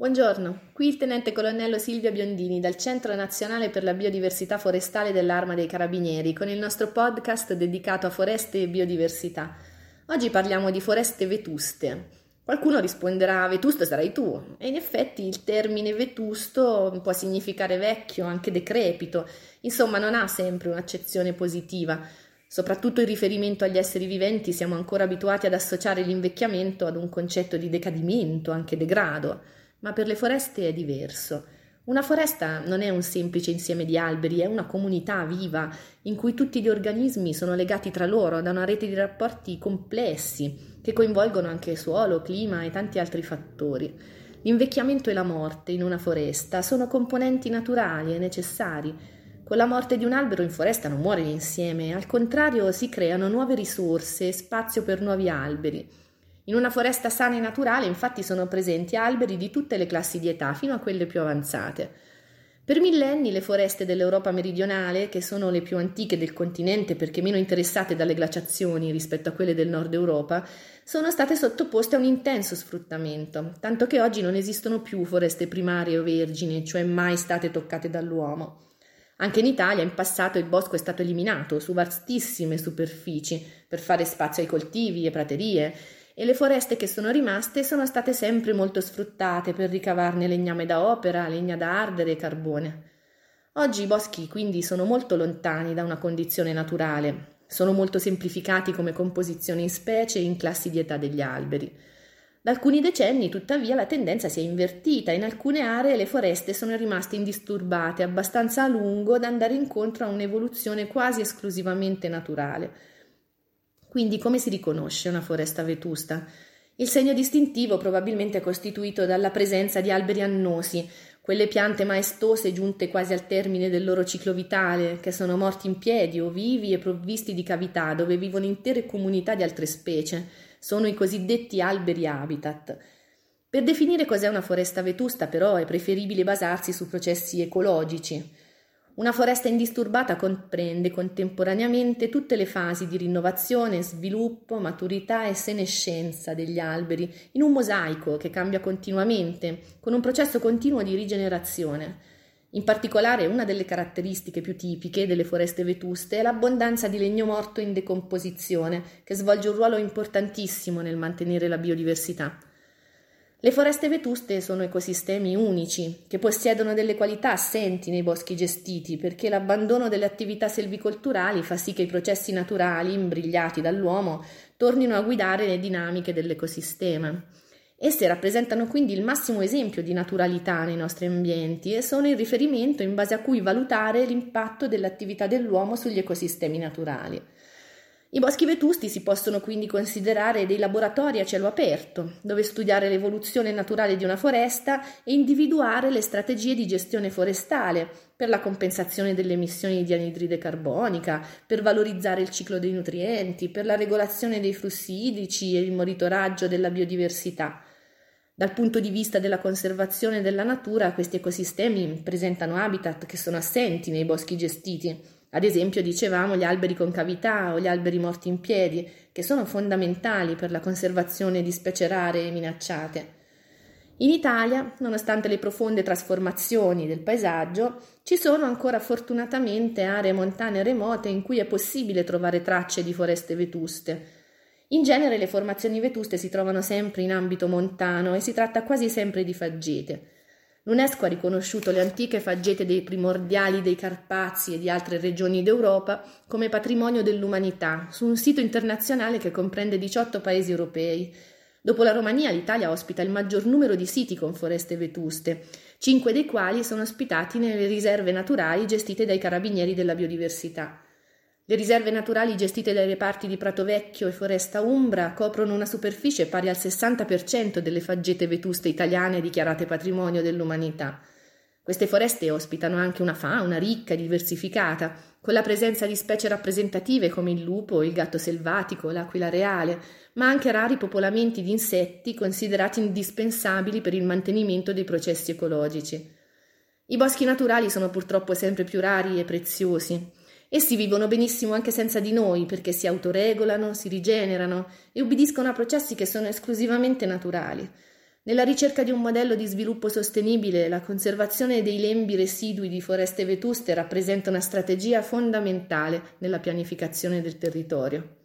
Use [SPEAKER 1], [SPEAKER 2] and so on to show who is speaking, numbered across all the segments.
[SPEAKER 1] Buongiorno, qui il tenente colonnello Silvia Biondini dal Centro Nazionale per la Biodiversità Forestale dell'Arma dei Carabinieri con il nostro podcast dedicato a foreste e biodiversità. Oggi parliamo di foreste vetuste. Qualcuno risponderà vetusto sarai tu e in effetti il termine vetusto può significare vecchio, anche decrepito, insomma non ha sempre un'accezione positiva. Soprattutto in riferimento agli esseri viventi siamo ancora abituati ad associare l'invecchiamento ad un concetto di decadimento, anche degrado ma per le foreste è diverso. Una foresta non è un semplice insieme di alberi, è una comunità viva in cui tutti gli organismi sono legati tra loro da una rete di rapporti complessi che coinvolgono anche suolo, clima e tanti altri fattori. L'invecchiamento e la morte in una foresta sono componenti naturali e necessari. Con la morte di un albero in foresta non muore l'insieme, al contrario si creano nuove risorse e spazio per nuovi alberi. In una foresta sana e naturale infatti sono presenti alberi di tutte le classi di età, fino a quelle più avanzate. Per millenni le foreste dell'Europa meridionale, che sono le più antiche del continente perché meno interessate dalle glaciazioni rispetto a quelle del nord Europa, sono state sottoposte a un intenso sfruttamento, tanto che oggi non esistono più foreste primarie o vergini, cioè mai state toccate dall'uomo. Anche in Italia in passato il bosco è stato eliminato su vastissime superfici per fare spazio ai coltivi e praterie e le foreste che sono rimaste sono state sempre molto sfruttate per ricavarne legname da opera, legna da ardere e carbone. Oggi i boschi quindi sono molto lontani da una condizione naturale, sono molto semplificati come composizione in specie e in classi di età degli alberi. Da alcuni decenni, tuttavia, la tendenza si è invertita. In alcune aree le foreste sono rimaste indisturbate abbastanza a lungo da andare incontro a un'evoluzione quasi esclusivamente naturale. Quindi come si riconosce una foresta vetusta? Il segno distintivo probabilmente è costituito dalla presenza di alberi annosi, quelle piante maestose giunte quasi al termine del loro ciclo vitale, che sono morti in piedi o vivi e provvisti di cavità dove vivono intere comunità di altre specie. Sono i cosiddetti alberi habitat. Per definire cos'è una foresta vetusta, però, è preferibile basarsi su processi ecologici. Una foresta indisturbata comprende contemporaneamente tutte le fasi di rinnovazione, sviluppo, maturità e senescenza degli alberi, in un mosaico che cambia continuamente, con un processo continuo di rigenerazione. In particolare, una delle caratteristiche più tipiche delle foreste vetuste è l'abbondanza di legno morto in decomposizione, che svolge un ruolo importantissimo nel mantenere la biodiversità. Le foreste vetuste sono ecosistemi unici, che possiedono delle qualità assenti nei boschi gestiti, perché l'abbandono delle attività selvicolturali fa sì che i processi naturali, imbrigliati dall'uomo, tornino a guidare le dinamiche dell'ecosistema. Esse rappresentano quindi il massimo esempio di naturalità nei nostri ambienti e sono il riferimento in base a cui valutare l'impatto dell'attività dell'uomo sugli ecosistemi naturali. I boschi vetusti si possono quindi considerare dei laboratori a cielo aperto, dove studiare l'evoluzione naturale di una foresta e individuare le strategie di gestione forestale per la compensazione delle emissioni di anidride carbonica, per valorizzare il ciclo dei nutrienti, per la regolazione dei flussi idrici e il monitoraggio della biodiversità. Dal punto di vista della conservazione della natura, questi ecosistemi presentano habitat che sono assenti nei boschi gestiti ad esempio, dicevamo gli alberi con cavità o gli alberi morti in piedi, che sono fondamentali per la conservazione di specie rare e minacciate. In Italia, nonostante le profonde trasformazioni del paesaggio, ci sono ancora fortunatamente aree montane remote in cui è possibile trovare tracce di foreste vetuste. In genere le formazioni vetuste si trovano sempre in ambito montano e si tratta quasi sempre di faggete. L'UNESCO ha riconosciuto le antiche faggete dei primordiali dei Carpazi e di altre regioni d'Europa come patrimonio dell'umanità su un sito internazionale che comprende 18 paesi europei. Dopo la Romania, l'Italia ospita il maggior numero di siti con foreste vetuste, cinque dei quali sono ospitati nelle riserve naturali gestite dai carabinieri della biodiversità. Le riserve naturali gestite dai reparti di Prato Vecchio e Foresta Umbra coprono una superficie pari al 60% delle faggete vetuste italiane dichiarate patrimonio dell'umanità. Queste foreste ospitano anche una fauna ricca e diversificata, con la presenza di specie rappresentative come il lupo, il gatto selvatico, l'aquila reale, ma anche rari popolamenti di insetti considerati indispensabili per il mantenimento dei processi ecologici. I boschi naturali sono purtroppo sempre più rari e preziosi. Essi vivono benissimo anche senza di noi perché si autoregolano, si rigenerano e ubbidiscono a processi che sono esclusivamente naturali. Nella ricerca di un modello di sviluppo sostenibile, la conservazione dei lembi residui di foreste vetuste rappresenta una strategia fondamentale nella pianificazione del territorio.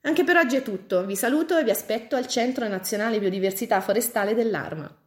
[SPEAKER 1] Anche per oggi è tutto, vi saluto e vi aspetto al Centro Nazionale Biodiversità Forestale dell'Arma.